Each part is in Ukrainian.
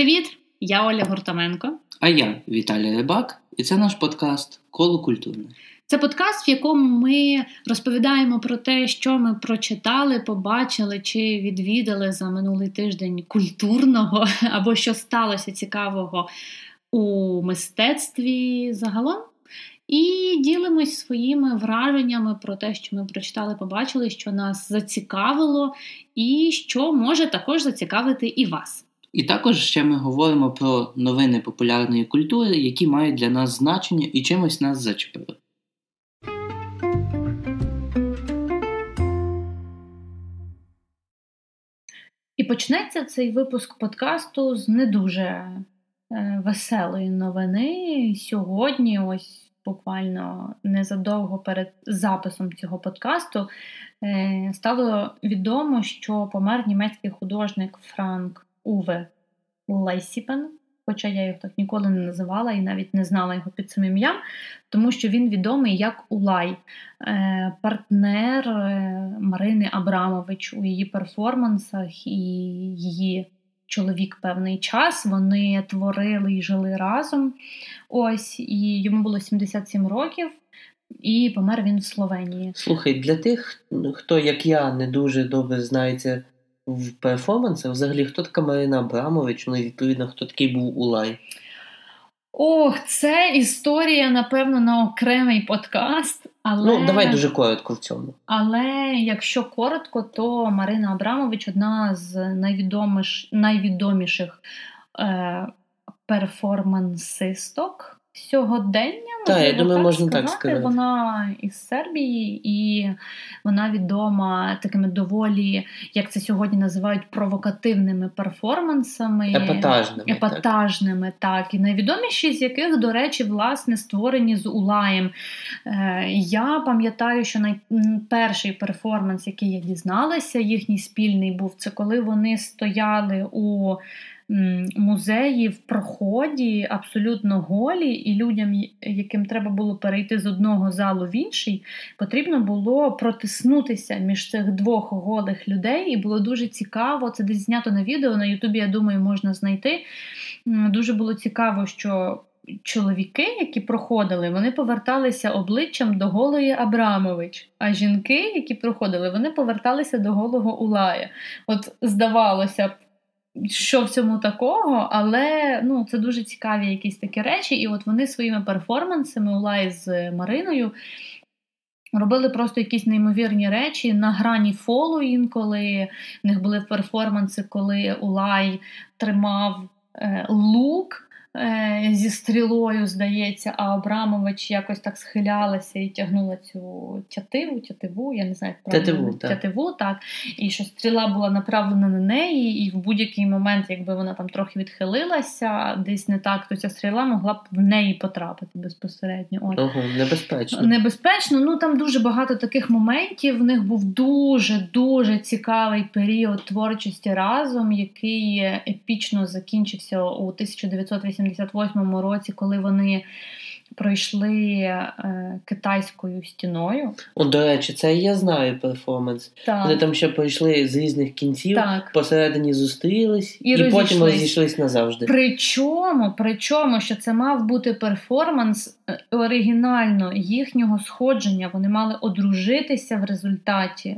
Привіт! Я Оля Гуртаменко. А я Віталій Рибак, і це наш подкаст Коло культурне. Це подкаст, в якому ми розповідаємо про те, що ми прочитали, побачили чи відвідали за минулий тиждень культурного, або що сталося цікавого у мистецтві загалом. І ділимось своїми враженнями про те, що ми прочитали, побачили, що нас зацікавило, і що може також зацікавити і вас. І також ще ми говоримо про новини популярної культури, які мають для нас значення і чимось нас зачепили. І почнеться цей випуск подкасту з не дуже е, веселої новини. Сьогодні, ось буквально незадовго перед записом цього подкасту, е, стало відомо, що помер німецький художник Франк Уве Лейсіпен, хоча я його так ніколи не називала і навіть не знала його під цим ім'ям, тому що він відомий як Улай, е, партнер е, Марини Абрамович у її перформансах і її. Чоловік певний час, вони творили і жили разом. Ось, і йому було 77 років, і помер він в Словенії. Слухай, для тих, хто, як я, не дуже добре знається в перформансах, взагалі, хто така Марина Абрамович, ну і відповідно, хто такий був Улай? Ох, це історія, напевно, на окремий подкаст. Але... Ну, давай дуже коротко в цьому. Але якщо коротко, то Марина Абрамович одна з найвідоміш... найвідоміших е... перформансисток сьогодення. Так, я думаю, так можна сказати. так сказати. Вона із Сербії, і вона відома такими доволі, як це сьогодні називають, провокативними перформансами, епатажними. епатажними, так. так. І найвідоміші з яких, до речі, власне, створені з Улаєм. Е, Я пам'ятаю, що найперший перформанс, який я дізналася, їхній спільний був, це коли вони стояли у музеї в проході абсолютно голі, і людям, яким треба було перейти з одного залу в інший, потрібно було протиснутися між цих двох голих людей. І було дуже цікаво. Це десь знято на відео. На Ютубі, я думаю, можна знайти. Дуже було цікаво, що. Чоловіки, які проходили, вони поверталися обличчям до голої Абрамович. А жінки, які проходили, вони поверталися до голого Улая. От здавалося б, що в цьому такого, але ну, це дуже цікаві якісь такі речі. І от вони своїми перформансами Улай з Мариною. Робили просто якісь неймовірні речі на грані фолу інколи. В них були перформанси, коли Улай тримав е, лук зі стрілою, здається, а Абрамович якось так схилялася і тягнула цю тятиву, тятиву, я не знаю, як тятиву, так. тятиву, так. І що стріла була направлена на неї, і в будь-який момент, якби вона там трохи відхилилася, десь не так, то ця стріла могла б в неї потрапити безпосередньо. От. Ого, небезпечно. Небезпечно, ну там дуже багато таких моментів. В них був дуже-дуже цікавий період творчості разом, який епічно закінчився у 1980 1988 році, коли вони пройшли е, китайською стіною. О, до речі, це я знаю перформанс. Так. Вони там ще пройшли з різних кінців, так. посередині зустрілись і, і потім розійшлись назавжди. Причому, причому, що це мав бути перформанс е, оригінально їхнього сходження. Вони мали одружитися в результаті,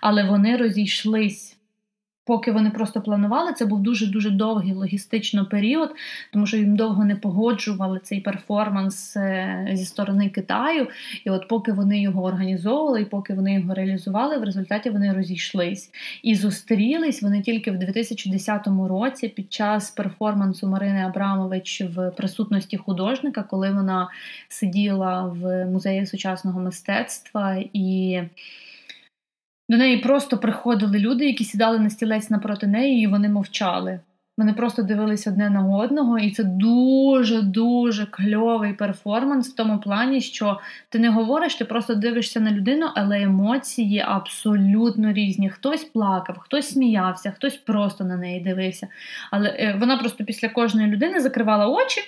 але вони розійшлись. Поки вони просто планували, це був дуже-дуже довгий логістично період, тому що їм довго не погоджували цей перформанс е, зі сторони Китаю. І от поки вони його організовували, і поки вони його реалізували, в результаті вони розійшлись. І зустрілись вони тільки в 2010 році під час перформансу Марини Абрамович в присутності художника, коли вона сиділа в музеї сучасного мистецтва і. До неї просто приходили люди, які сідали на стілець напроти неї, і вони мовчали. Вони просто дивились одне на одного, і це дуже-дуже кльовий перформанс в тому плані, що ти не говориш, ти просто дивишся на людину, але емоції абсолютно різні. Хтось плакав, хтось сміявся, хтось просто на неї дивився. Але е, вона просто після кожної людини закривала очі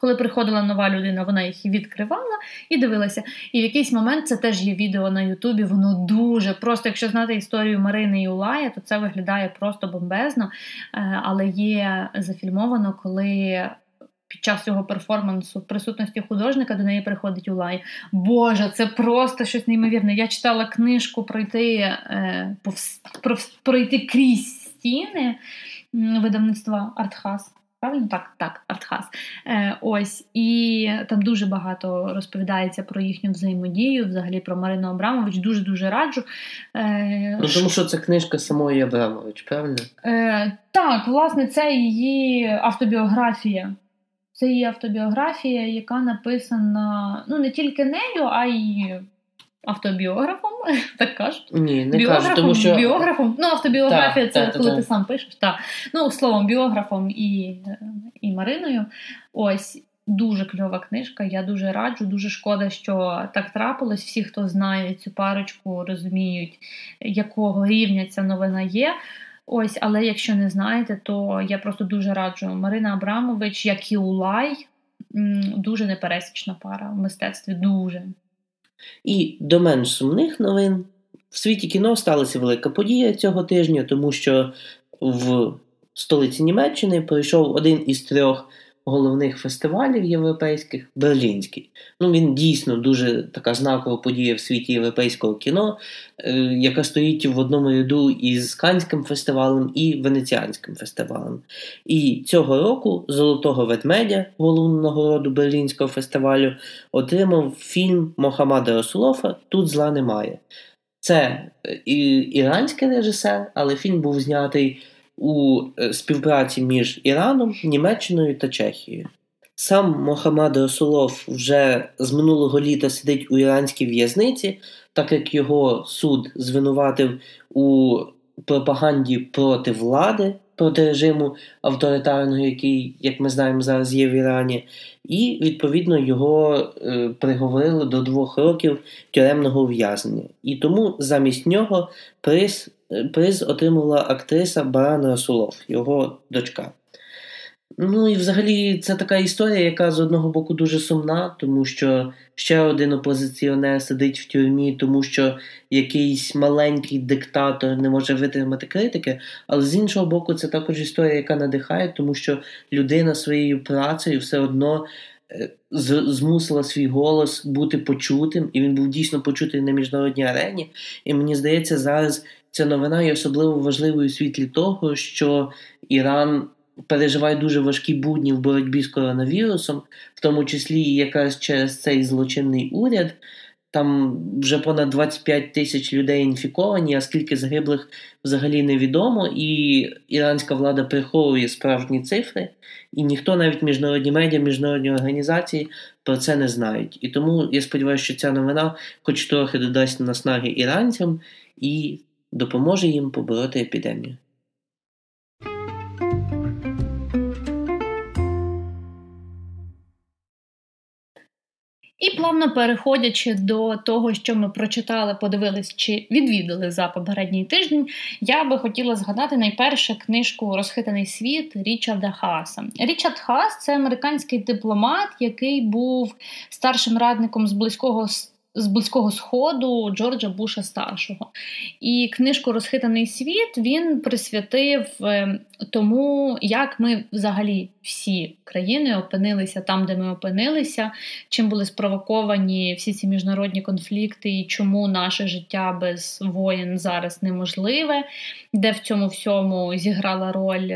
Коли приходила нова людина, вона їх відкривала і дивилася. І в якийсь момент це теж є відео на Ютубі. Воно дуже просто, якщо знати історію Марини і Улая, то це виглядає просто бомбезно, е, але є зафільмовано, коли. Під час цього перформансу в присутності художника до неї приходить Улай. Боже, це просто щось неймовірне. Я читала книжку пройти е, повз, пройти крізь стіни видавництва Артхас. Правильно, так, так, Артхас. Е, Ось і там дуже багато розповідається про їхню взаємодію, взагалі про Марину Абрамович. Дуже дуже раджу. Е, Ну тому що це книжка самої Абрамович, правильно? Е, Так, власне, це її автобіографія. Це її автобіографія, яка написана ну не тільки нею, а й автобіографом, так кажуть. Ні, не кажуть, тому що... біографом. Ну, автобіографія так, це так, коли так. ти сам пишеш. Так. Ну, словом, біографом і, і Мариною. Ось. Дуже кльова книжка, я дуже раджу. Дуже шкода, що так трапилось. Всі, хто знає цю парочку, розуміють, якого рівня ця новина є. Ось, але якщо не знаєте, то я просто дуже раджу. Марина Абрамович, як і Улай, дуже непересічна пара в мистецтві. Дуже. І до менш сумних новин. В світі кіно сталася велика подія цього тижня, тому що в столиці Німеччини пройшов один із трьох головних фестивалів європейських Берлінський. Ну, Він дійсно дуже така знакова подія в світі європейського кіно, е, яка стоїть в одному ряду із Канським фестивалем і Венеціанським фестивалем. І цього року Золотого ведмедя, головну нагороду Берлінського фестивалю, отримав фільм Мохаммада Расулофа Тут зла немає. Це е, іранський режисер, але фільм був знятий у е, співпраці між Іраном, Німеччиною та Чехією. Сам Мохаммад Расулов вже з минулого літа сидить у іранській в'язниці, так як його суд звинуватив у пропаганді проти влади, проти режиму авторитарного, який, як ми знаємо, зараз є в Ірані, і відповідно його е, приговорили до двох років тюремного ув'язнення. І тому замість нього приз приз отримала актриса Баран Расулов, його дочка. Ну і взагалі це така історія, яка з одного боку дуже сумна, тому що ще один опозиціонер сидить в тюрмі, тому що якийсь маленький диктатор не може витримати критики. Але з іншого боку, це також історія, яка надихає, тому що людина своєю працею все одно е, змусила свій голос бути почутим, і він був дійсно почутий на міжнародній арені. І мені здається, зараз ця новина є особливо важливою у світлі того, що Іран переживає дуже важкі будні в боротьбі з коронавірусом, в тому числі якраз через цей злочинний уряд. Там вже понад 25 тисяч людей інфіковані, а скільки загиблих взагалі невідомо, і іранська влада приховує справжні цифри, і ніхто, навіть міжнародні медіа, міжнародні організації про це не знають. І тому я сподіваюся, що ця новина, хоч трохи додасть наснаги іранцям, і допоможе їм побороти епідемію. І плавно переходячи до того, що ми прочитали, подивились чи відвідали за попередній тиждень, я би хотіла згадати найперше книжку Розхитаний світ Річарда Хааса. Річард Хаас це американський дипломат, який був старшим радником з близького з близького сходу Джорджа Буша старшого. І книжку Розхитаний світ він присвятив е, тому, як ми взагалі всі країни опинилися там, де ми опинилися, чим були спровоковані всі ці міжнародні конфлікти, і чому наше життя без воєн зараз неможливе, де в цьому всьому зіграла роль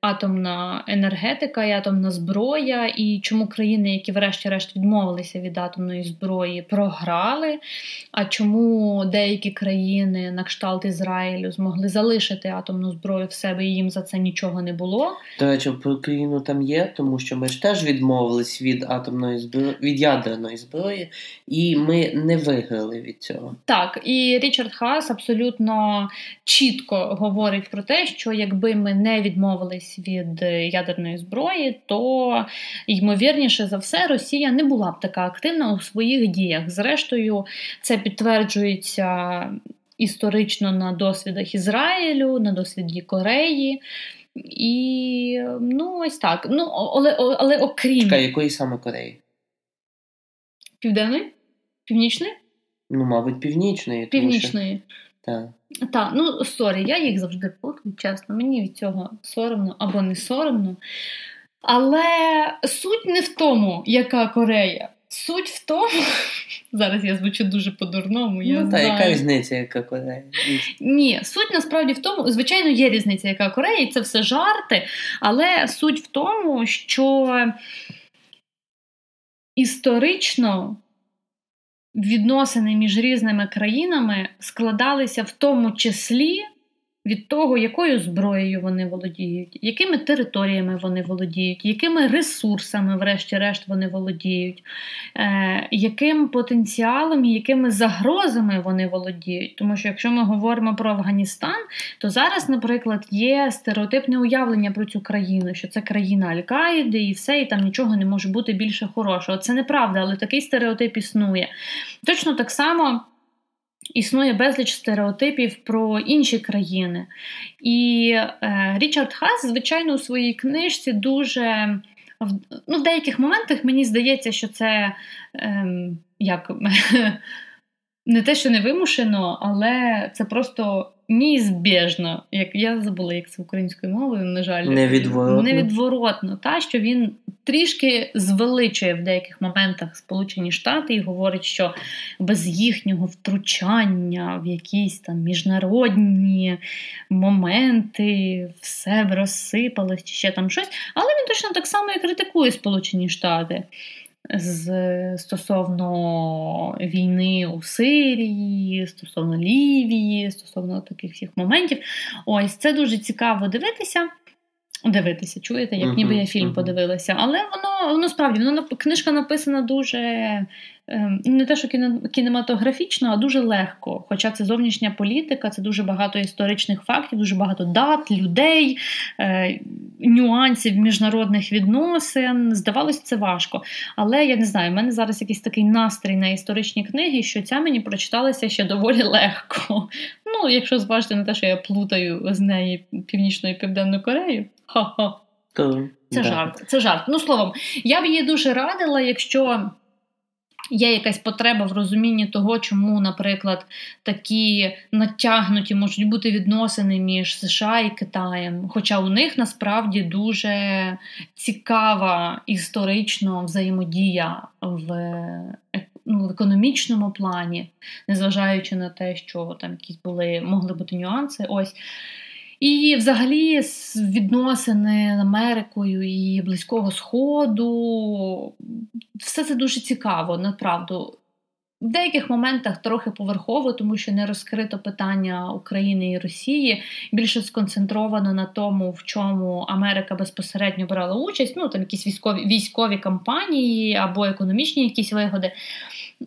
атомна енергетика і атомна зброя, і чому країни, які, врешті-решт, відмовилися від атомної зброї, програли. А чому деякі країни, на кшталт Ізраїлю, змогли залишити атомну зброю в себе і їм за це нічого не було? До речі, про Україну там є, тому що ми ж теж відмовились від атомної зброї від ядерної зброї, і ми не виграли від цього. Так, і Річард Хас абсолютно чітко говорить про те, що якби ми не відмовились відмовились від ядерної зброї, то ймовірніше за все Росія не була б така активна у своїх діях. Зрештою, це підтверджується історично на досвідах Ізраїлю, на досвіді Кореї. І ну, ось так. Ну, Але але окрім. Чекай, якої саме Кореї? Південної? Північної? Ну, мабуть, північної. Північної. Так. Так, ну sorry, я їх завжди путаю, чесно. Мені від цього соромно або не соромно. Але суть не в тому, яка Корея. Суть в тому, зараз я звучу дуже по-дурному. я ну, знаю. Та, яка різниця, яка Корея? Ні, суть насправді в тому, звичайно, є різниця, яка Корея, і це все жарти, але суть в тому, що історично відносини між різними країнами складалися в тому числі від того, якою зброєю вони володіють, якими територіями вони володіють, якими ресурсами, врешті-решт, вони володіють, е, яким потенціалом і якими загрозами вони володіють. Тому що якщо ми говоримо про Афганістан, то зараз, наприклад, є стереотипне уявлення про цю країну, що це країна Аль-Каїди і все, і там нічого не може бути більше хорошого. Це неправда, але такий стереотип існує. Точно так само. Існує безліч стереотипів про інші країни. І е, Річард Хас, звичайно, у своїй книжці дуже ну, в деяких моментах мені здається, що це е, як не те, що не вимушено, але це просто неізбіжно. Як я забула, як це українською мовою, на жаль, невідворотно. невідворотно, та що він трішки звеличує в деяких моментах Сполучені Штати і говорить, що без їхнього втручання в якісь там міжнародні моменти все б розсипалось чи ще там щось. Але він точно так само і критикує Сполучені Штати з стосовно війни у Сирії, стосовно Лівії, стосовно таких всіх моментів. Ось це дуже цікаво дивитися. Дивитися, чуєте, як ніби я фільм подивилася. Але воно воно справді воно книжка написана дуже ем, не те, що кінематографічно, а дуже легко. Хоча це зовнішня політика, це дуже багато історичних фактів, дуже багато дат, людей, е, нюансів міжнародних відносин. Здавалось, це важко. Але я не знаю, в мене зараз якийсь такий настрій на історичні книги, що ця мені прочиталася ще доволі легко. Ну, якщо зважити на те, що я плутаю з неї Північну і Південну Корею. Ха-ха. То, Це да. жарт. Це жарт. Ну, словом, я б її дуже радила, якщо. Є якась потреба в розумінні того, чому, наприклад, такі натягнуті можуть бути відносини між США і Китаєм. Хоча у них насправді дуже цікава історично взаємодія в ну, в економічному плані, незважаючи на те, що там якісь були могли бути нюанси. Ось. І, взагалі, відносини з Америкою і Близького Сходу, все це дуже цікаво, направду. В деяких моментах трохи поверхово, тому що не розкрито питання України і Росії, більше сконцентровано на тому, в чому Америка безпосередньо брала участь, ну там якісь військові військові кампанії або економічні якісь вигоди.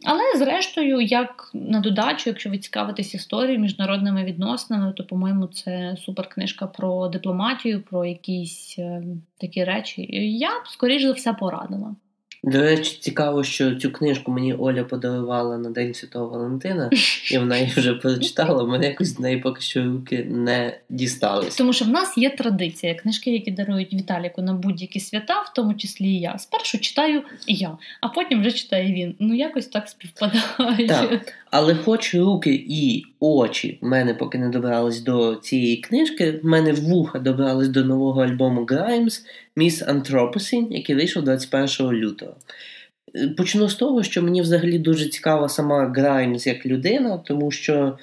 Але, зрештою, як на додачу, якщо ви цікавитесь історією, міжнародними відносинами, то, по-моєму, це супер книжка про дипломатію, про якісь е, такі речі. Я б, скоріш за все, порадила. До речі, цікаво, що цю книжку мені Оля подарувала на День Святого Валентина, і вона її вже прочитала, мене якось до неї поки що руки не дісталися. Тому що в нас є традиція, книжки, які дарують Віталіку на будь-які свята, в тому числі і я. Спершу читаю я, а потім вже читає він. Ну, якось так співпадає. Так, Але хоч руки і очі в мене поки не добрались до цієї книжки, в мене вуха добрались до нового альбому Grimes Miss Anthropocene, який вийшов 21 лютого. Е, почну з того, що мені взагалі дуже цікава сама Граймс як людина, тому що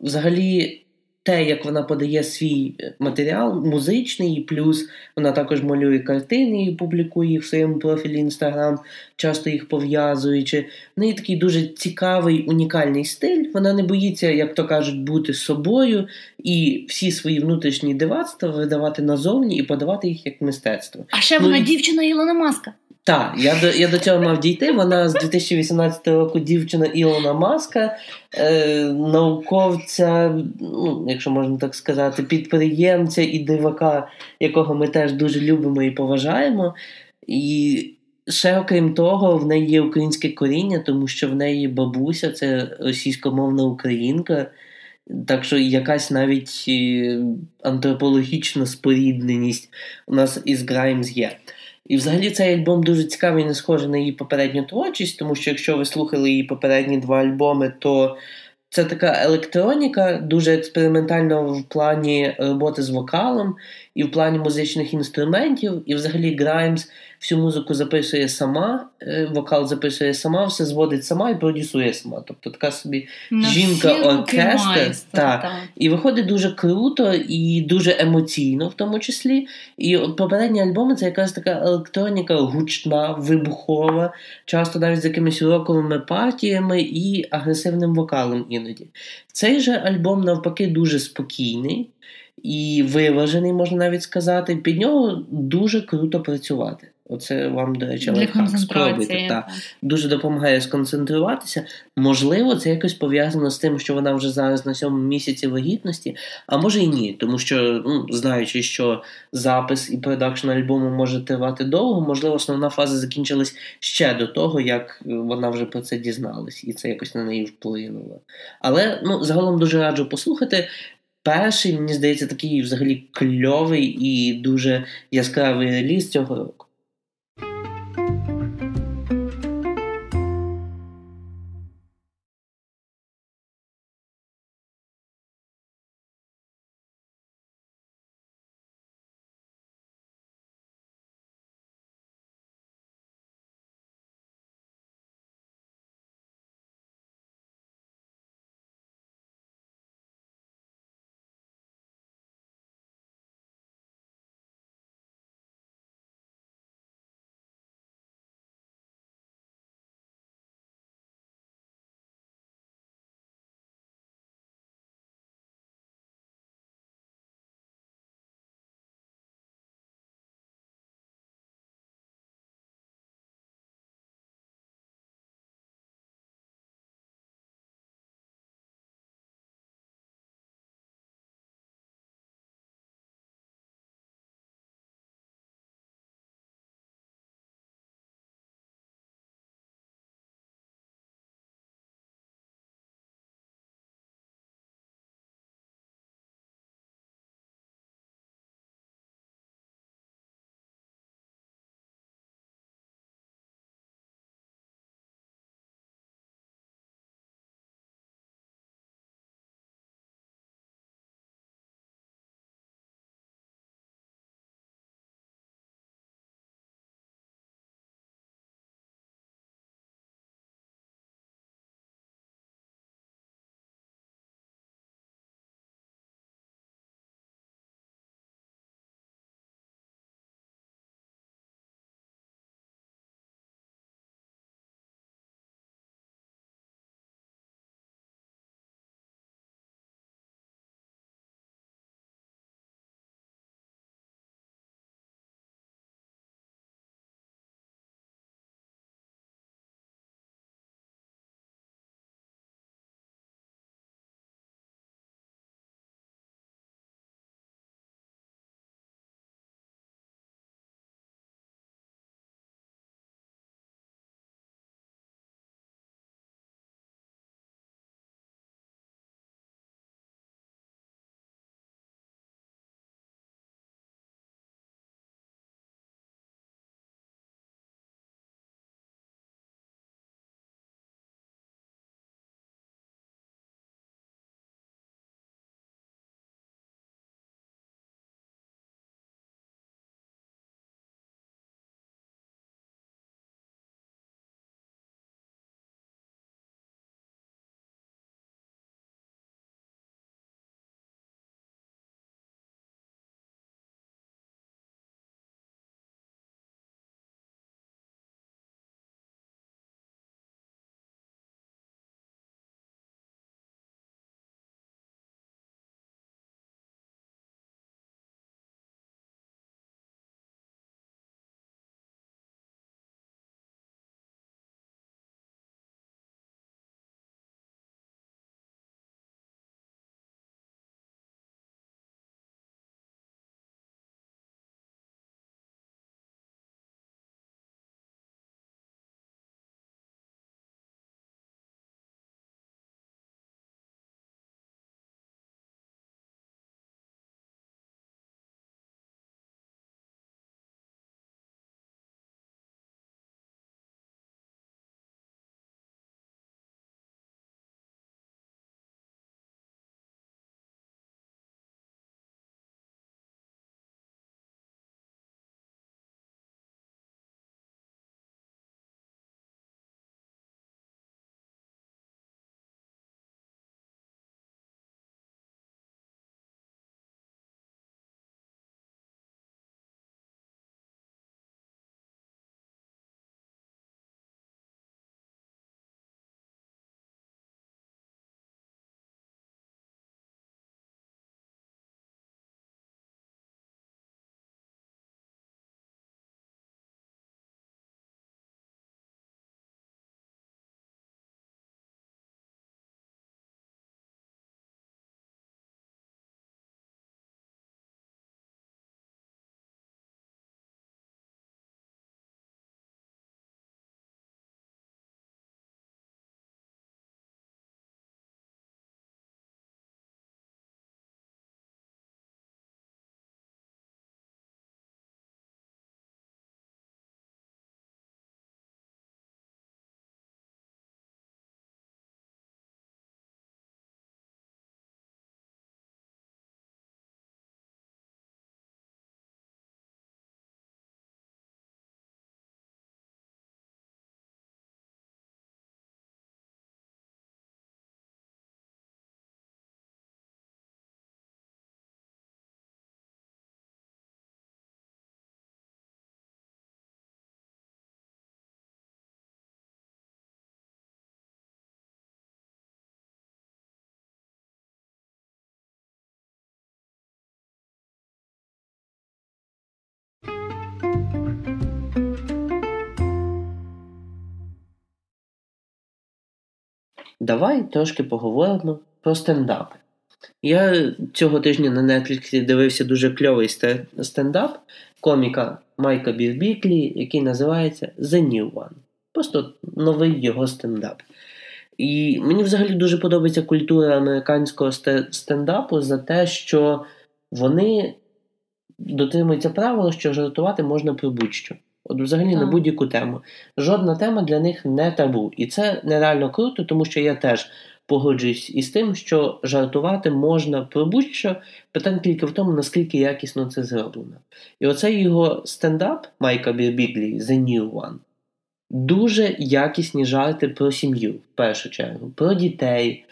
взагалі те, як вона подає свій е, матеріал, музичний, плюс вона також малює картини і публікує їх в своєму профілі Інстаграм, часто їх пов'язуючи. В неї такий дуже цікавий, унікальний стиль. Вона не боїться, як то кажуть, бути собою і всі свої внутрішні дивацтва видавати назовні і подавати їх як мистецтво. А ще вона ну, дівчина Ілона Маска. Так, я до я до цього мав дійти. Вона з 2018 року дівчина Ілона Маска, е, науковця, ну, якщо можна так сказати, підприємця і дивака, якого ми теж дуже любимо і поважаємо. І ще окрім того, в неї є українське коріння, тому що в неї бабуся це російськомовна українка. Так що якась навіть е, антропологічна спорідненість у нас із Граймс є. І взагалі цей альбом дуже цікавий, не схожий на її попередню творчість, тому що якщо ви слухали її попередні два альбоми, то це така електроніка, дуже експериментальна в плані роботи з вокалом і в плані музичних інструментів. І взагалі Граймс всю музику записує сама, е, вокал записує сама, все зводить сама і продюсує сама. Тобто така собі жінка-оркестр. Та. І виходить дуже круто і дуже емоційно, в тому числі. І попередні альбоми це якраз така електроніка гучна, вибухова, часто навіть з якимись роковими партіями і агресивним вокалом іноді. Цей же альбом, навпаки, дуже спокійний. І виважений, можна навіть сказати, під нього дуже круто працювати. Оце вам, до речі, лайфхак спробуйте. Та. Дуже допомагає сконцентруватися. Можливо, це якось пов'язано з тим, що вона вже зараз на цьому місяці вагітності, а може і ні. Тому що, ну, знаючи, що запис і продакшн альбому може тривати довго, можливо, основна фаза закінчилась ще до того, як вона вже про це дізналась, і це якось на неї вплинуло. Але ну, загалом дуже раджу послухати. Перший, мені здається, такий взагалі кльовий і дуже яскравий реліз цього року. Давай трошки поговоримо про стендапи. Я цього тижня на Netflix дивився дуже кльовий стендап коміка Майка Бірбіклі, який називається The New One. Просто новий його стендап. І мені взагалі дуже подобається культура американського стендапу за те, що вони дотримуються правила, що жартувати можна про будь-що. От взагалі на будь-яку тему. Жодна тема для них не табу. І це нереально круто, тому що я теж погоджуюсь із тим, що жартувати можна про будь-що, питання тільки в тому, наскільки якісно це зроблено. І оцей його стендап Майка Бірбіглі The New One. Дуже якісні жарти про сім'ю, в першу чергу, про дітей,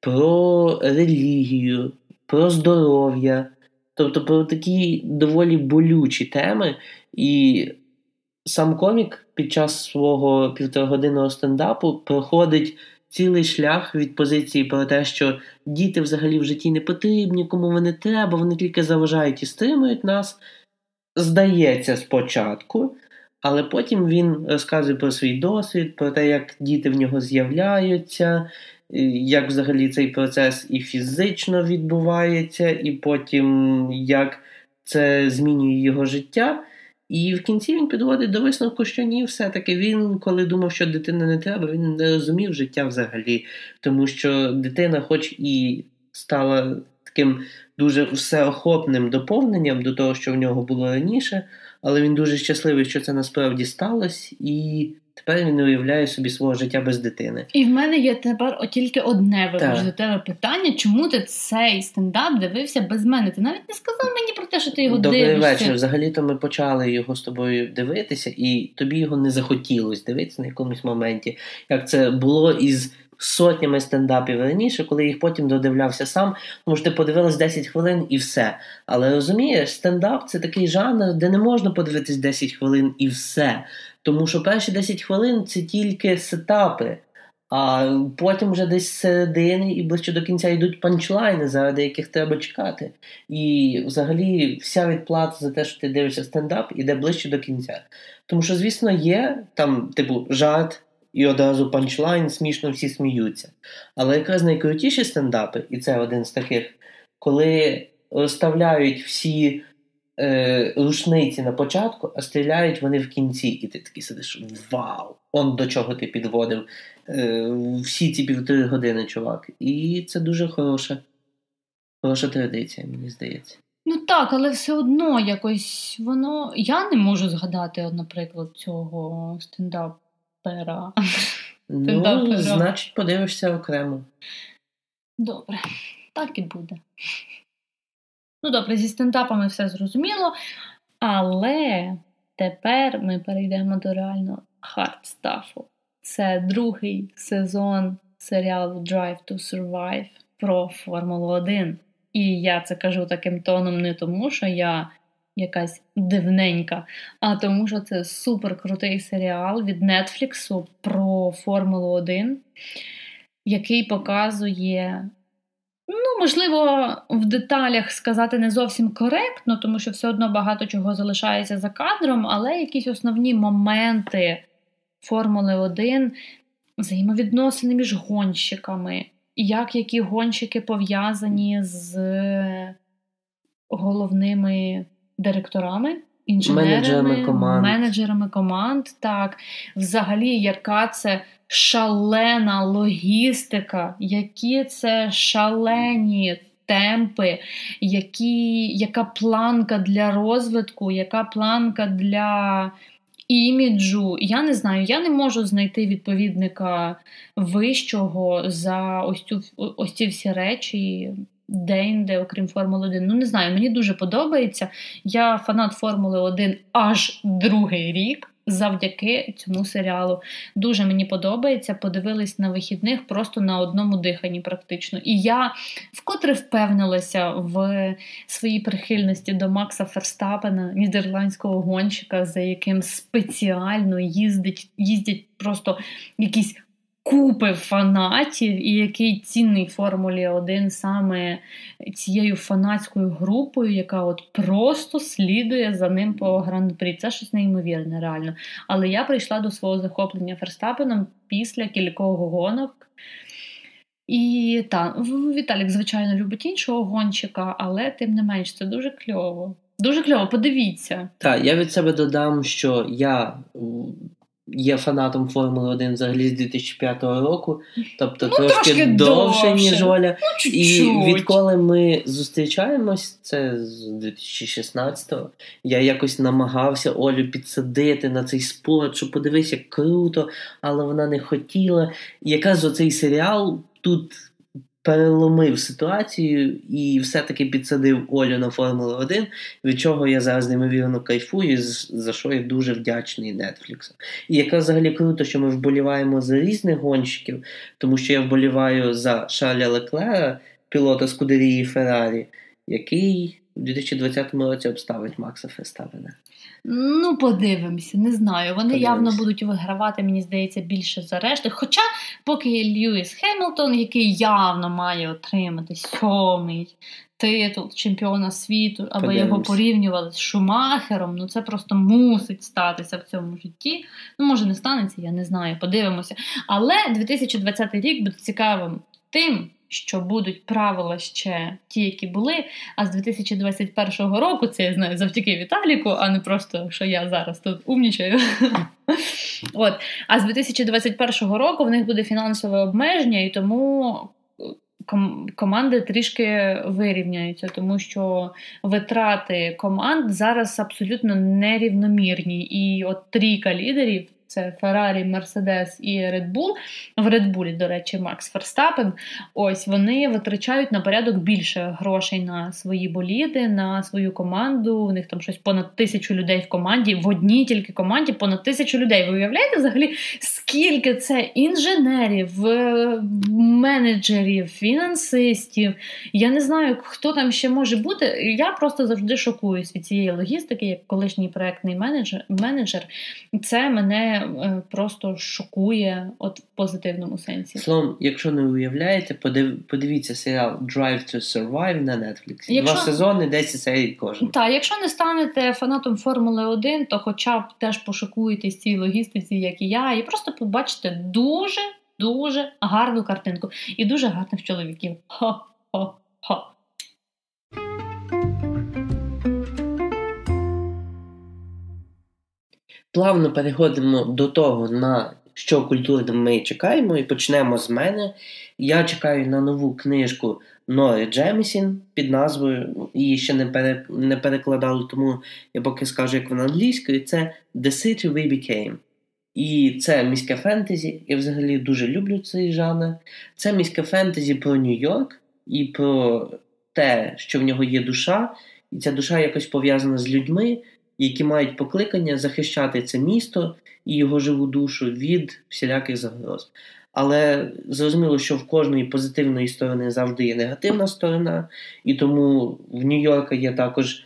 про релігію, про здоров'я, тобто про такі доволі болючі теми. І сам комік під час свого півторагодинного стендапу проходить цілий шлях від позиції про те, що діти взагалі в житті не потрібні, кому вони треба, вони тільки заважають і стримують нас. Здається, спочатку, але потім він розказує про свій досвід, про те, як діти в нього з'являються, як взагалі цей процес і фізично відбувається, і потім як це змінює його життя. І в кінці він підводить до висновку, що ні, все-таки він, коли думав, що дитина не треба, він не розумів життя взагалі, тому що дитина, хоч і стала таким дуже всеохопним доповненням до того, що в нього було раніше, але він дуже щасливий, що це насправді сталося, і Тепер він не уявляє собі свого життя без дитини. І в мене є тепер тільки одне вибач до тебе питання, чому ти цей стендап дивився без мене? Ти навіть не сказав мені про те, що ти його Добрий дивишся. вечір. Взагалі-то ми почали його з тобою дивитися, і тобі його не захотілося дивитися на якомусь моменті. Як це було із сотнями стендапів раніше, коли їх потім додивлявся сам, тому що ти подивилась 10 хвилин і все. Але розумієш, стендап це такий жанр, де не можна подивитись 10 хвилин і все. Тому що перші 10 хвилин це тільки сетапи, а потім вже десь середини і ближче до кінця йдуть панчлайни, заради яких треба чекати. І взагалі вся відплата за те, що ти дивишся стендап, іде ближче до кінця. Тому що, звісно, є там, типу, жарт. І одразу панчлайн, смішно всі сміються. Але якраз найкрутіші стендапи, і це один з таких, коли розставляють всі е, рушниці на початку, а стріляють вони в кінці. І ти такий сидиш: Вау! Он до чого ти підводив е, всі ці півтори години, чувак. І це дуже хороша, хороша традиція, мені здається. Ну так, але все одно якось воно. Я не можу згадати, наприклад, цього стендапера. Ну, значить, подивишся окремо. Добре, так і буде. Ну, добре, зі стендапами все зрозуміло. Але тепер ми перейдемо до реально хардстафу. Це другий сезон серіалу Drive to Survive про Формулу 1. І я це кажу таким тоном не тому, що я якась дивненька, а тому, що це супер крутий серіал від Нетфліксу про Формулу 1, який показує Ну, можливо, в деталях сказати не зовсім коректно, тому що все одно багато чого залишається за кадром, але якісь основні моменти Формули 1, взаємовідносини між гонщиками, як які гонщики пов'язані з головними директорами. Інженерами, менеджерами команд. менеджерами команд, так, взагалі, яка це шалена логістика, які це шалені темпи, які, яка планка для розвитку, яка планка для іміджу. Я не знаю, я не можу знайти відповідника вищого за ось цю ось ці всі речі. Де-інде, окрім Формули 1. Ну, не знаю, мені дуже подобається. Я фанат Формули 1 аж другий рік завдяки цьому серіалу. Дуже мені подобається. Подивились на вихідних просто на одному диханні, практично. І я вкотре впевнилася в своїй прихильності до Макса Ферстапена, нідерландського гонщика, за яким спеціально їздить, їздять просто якісь купи фанатів, і який цінний Формулі 1 саме цією фанатською групою, яка от просто слідує за ним по гран-прі. Це щось неймовірне, реально. Але я прийшла до свого захоплення Ферстапеном після кількох гонок. І та, Віталік, звичайно, любить іншого гонщика, але тим не менш це дуже кльово. Дуже кльово, подивіться. Так, я від себе додам, що я є фанатом Формули 1 взагалі з 2005 року, тобто ну, трошки, трошки довше, довше, ніж Оля. Ну, І відколи ми зустрічаємось, це з 2016-го, я якось намагався Олю підсадити на цей спорт, що подивись, як круто, але вона не хотіла. Якраз оцей серіал тут переломив ситуацію і все-таки підсадив Олю на Формулу 1, від чого я зараз неймовірно кайфую, за що я дуже вдячний Netflix. І якраз взагалі круто, що ми вболіваємо за різних гонщиків, тому що я вболіваю за Шарля Леклера, пілота Скудерії Феррарі, який у 2020 році обставить Макса Ферстапена. Ну, подивимося, не знаю. Вони Подивимось. явно будуть вигравати, мені здається, більше за решти. Хоча, поки Льюіс Хемілтон, який явно має отримати сьомий титул чемпіона світу, або Подивимось. його порівнювали з Шумахером, ну це просто мусить статися в цьому житті. Ну, може, не станеться, я не знаю, подивимося. Але 2020 рік буде цікавим тим що будуть правила ще ті, які були. А з 2021 року це я знаю завдяки Віталіку, а не просто що я зараз тут умнічаю. От. А з 2021 року в них буде фінансове обмеження, і тому. Команди трішки вирівняються, тому що витрати команд зараз абсолютно нерівномірні. І от трійка лідерів це Феррарі, Мерседес і Bull. В Bull, до речі, Макс Ферстапен. Ось вони витрачають на порядок більше грошей на свої боліди, на свою команду. У них там щось понад тисячу людей в команді. В одній тільки команді понад тисячу людей. Ви уявляєте взагалі, скільки це інженерів, менеджерів, фінансистів? Я не знаю, хто там ще може бути. Я просто завжди шокуюсь від цієї логістики, як колишній проектний менеджер. менеджер. Це мене Е, просто шокує от в позитивному сенсі. Словом, якщо не уявляєте, подив... подивіться серіал Drive to Survive на Netflix. Якщо... Два сезони, 10 серій кожен. Так, якщо не станете фанатом Формули 1, то хоча б теж пошокуєтесь цій логістиці, як і я, і просто побачите дуже дуже гарну картинку і дуже гарних чоловіків. Хо-хо-хо. Плавно переходимо до того, на що культурно ми чекаємо, і почнемо з мене. Я чекаю на нову книжку Нори Джемісін під назвою, її ще не пере, не перекладали, тому я поки скажу, як вона англійською. Це The City We Became. І це міське фентезі. Я взагалі дуже люблю цей жанр. Це міське фентезі про Нью-Йорк і про те, що в нього є душа, і ця душа якось пов'язана з людьми які мають покликання захищати це місто і його живу душу від всіляких загроз. Але зрозуміло, що в кожної позитивної сторони завжди є негативна сторона, і тому в Нью-Йорка є також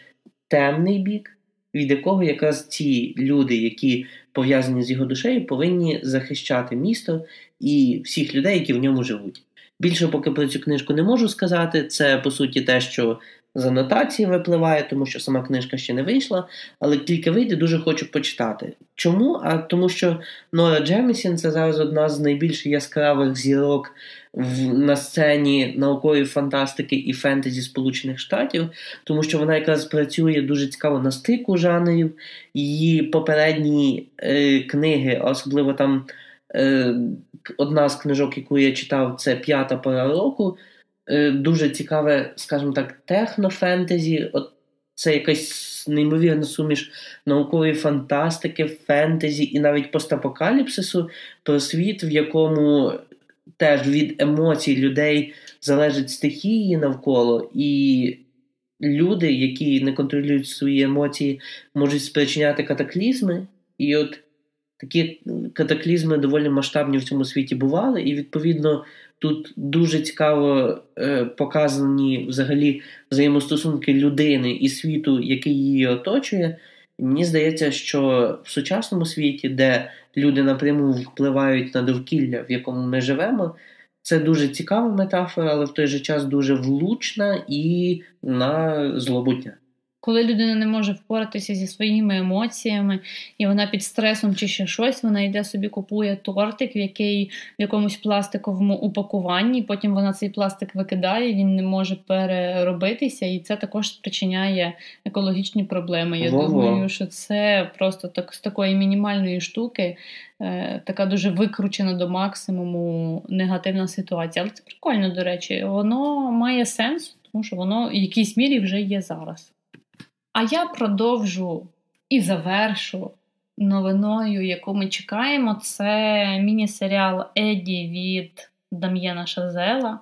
темний бік, від якого якраз ці люди, які пов'язані з його душею, повинні захищати місто і всіх людей, які в ньому живуть. Більше поки про цю книжку не можу сказати. Це по суті те, що з анотації випливає, тому що сама книжка ще не вийшла, але тільки вийде, дуже хочу почитати. Чому? А тому що Нора Джемісін це зараз одна з найбільш яскравих зірок в, на сцені наукової фантастики і фентезі Сполучених Штатів, тому що вона якраз працює дуже цікаво на стику жанрів. Її попередні е, книги, особливо там. Е, Одна з книжок, яку я читав, це п'ята пора року. Е, дуже цікаве, скажімо так, технофентезі. От Це якась неймовірна суміш наукової фантастики, фентезі і навіть постапокаліпсису про світ, в якому теж від емоцій людей залежать стихії навколо, і люди, які не контролюють свої емоції, можуть спричиняти катаклізми. І от такі катаклізми доволі масштабні в цьому світі бували, і відповідно Тут дуже цікаво е, показані взагалі взаємостосунки людини і світу, який її оточує. Мені здається, що в сучасному світі, де люди напряму впливають на довкілля, в якому ми живемо, це дуже цікава метафора, але в той же час дуже влучна і на злобутня. Коли людина не може впоратися зі своїми емоціями, і вона під стресом чи ще щось, вона йде собі, купує тортик, в який в якомусь пластиковому упакуванні. Потім вона цей пластик викидає, він не може переробитися, і це також спричиняє екологічні проблеми. Я Во-во. думаю, що це просто так з такої мінімальної штуки. е, Така дуже викручена до максимуму негативна ситуація. Але це прикольно, до речі, воно має сенс, тому що воно в якійсь мірі вже є зараз. А я продовжу і завершу новиною, яку ми чекаємо. Це міні-серіал Еді від Дам'єна Шазела,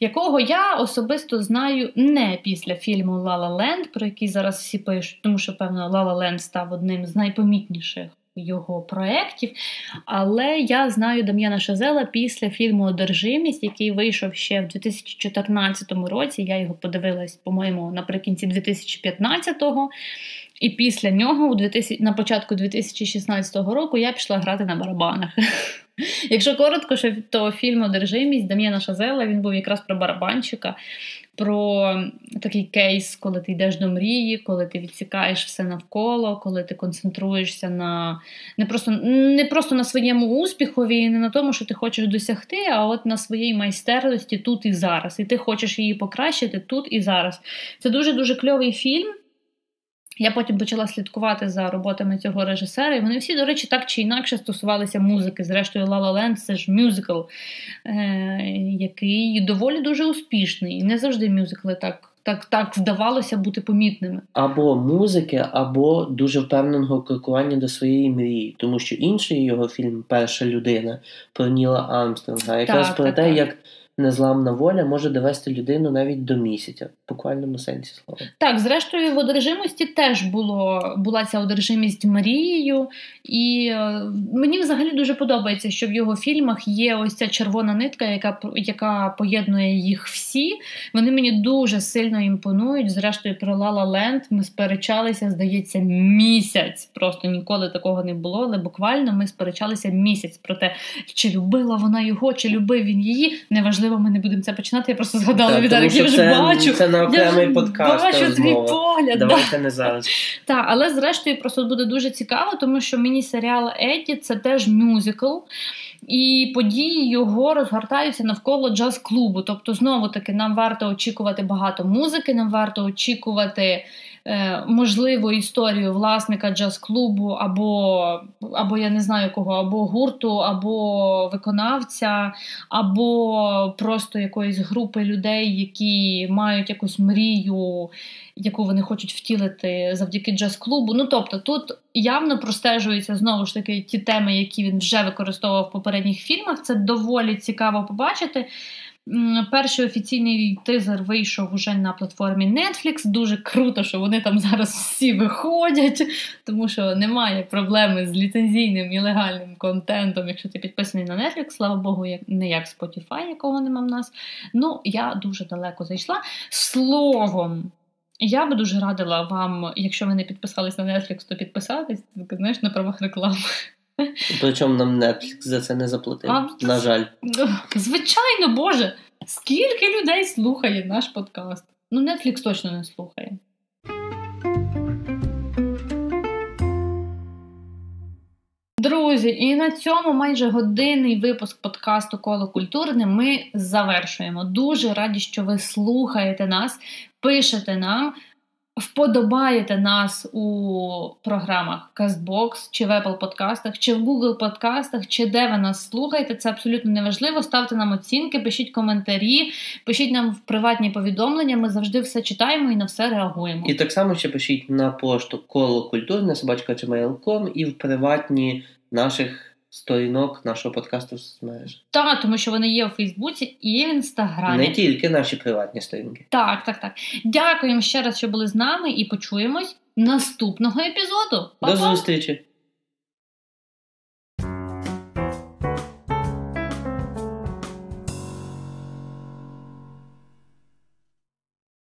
якого я особисто знаю не після фільму La La про який зараз всі пишуть, тому що, певно, Лала Land став одним з найпомітніших його проєктів. Але я знаю Дам'яна Шазела після фільму Одержимість, який вийшов ще в 2014 році. Я його подивилась, по-моєму, наприкінці 2015-го. І після нього, у 2000, на початку 2016 року, я пішла грати на барабанах. Якщо коротко, то фільм Одержимість Дам'яна Шазела він був якраз про барабанщика, про такий кейс, коли ти йдеш до мрії, коли ти відсікаєш все навколо, коли ти концентруєшся на не просто не просто на своєму успіхові, і не на тому, що ти хочеш досягти, а от на своїй майстерності тут і зараз. І ти хочеш її покращити тут і зараз. Це дуже дуже кльовий фільм. Я потім почала слідкувати за роботами цього режисера, і вони всі, до речі, так чи інакше стосувалися музики. Зрештою, La La Land – це ж мюзикл, е- який доволі дуже успішний. І не завжди мюзикли так, так, так вдавалося бути помітними. Або музики, або дуже впевненого крокування до своєї мрії. Тому що інший його фільм Перша людина про Ніла Армстронга, якраз Так, про так, те, так. як незламна воля може довести людину навіть до місяця, в буквальному сенсі слова. Так, зрештою, в одержимості теж було, була ця одержимість Марією, і е, мені взагалі дуже подобається, що в його фільмах є ось ця червона нитка, яка, яка поєднує їх всі. Вони мені дуже сильно імпонують. Зрештою, про La Land ми сперечалися, здається, місяць. Просто ніколи такого не було, але буквально ми сперечалися місяць про те, чи любила вона його, чи любив він її. Неважливо, ми не будемо це починати. Я просто згадала Так, Віталік, я вже це, бачу. це на окремий Я подкаст. бачу твій погляд. да. Не зараз. Так, але зрештою просто буде дуже цікаво, тому що міні-серіал Еді це теж мюзикл, і події його розгортаються навколо джаз-клубу. Тобто, знову таки, нам варто очікувати багато музики, нам варто очікувати. Е, Можливо, історію власника джаз-клубу, або, або я не знаю кого, або гурту, або виконавця, або просто якоїсь групи людей, які мають якусь мрію, яку вони хочуть втілити завдяки джаз-клубу. Ну тобто, тут явно простежуються знову ж таки ті теми, які він вже використовував в попередніх фільмах. Це доволі цікаво побачити. Перший офіційний тизер вийшов уже на платформі Netflix. Дуже круто, що вони там зараз всі виходять, тому що немає проблеми з ліцензійним і легальним контентом, якщо ти підписаний на Netflix, слава Богу, як не як Spotify, якого нема в нас. Ну, я дуже далеко зайшла. Словом, я би дуже радила вам, якщо ви не підписались на Netflix, то підписатись, знаєш, на правах реклами. Причому нам Netflix за це не заплатив. А, На жаль. Звичайно, Боже, скільки людей слухає наш подкаст? Ну, Netflix точно не слухає. Друзі, і на цьому майже годинний випуск подкасту Коло культурне ми завершуємо. Дуже раді, що ви слухаєте нас, пишете нам, вподобаєте нас у програмах CastBox, чи в Apple подкастах, чи в Google подкастах, чи де ви нас слухаєте. Це абсолютно неважливо. Ставте нам оцінки, пишіть коментарі, пишіть нам в приватні повідомлення. Ми завжди все читаємо і на все реагуємо. І так само ще пишіть на пошту коло культурне собачка і в приватні наших сторінок нашого подкасту в соцмережах. Так, тому що вони є у Фейсбуці і в Інстаграмі. Не тільки наші приватні сторінки. Так, так, так. Дякуємо ще раз, що були з нами, і почуємось наступного епізоду. До Па-па! зустрічі!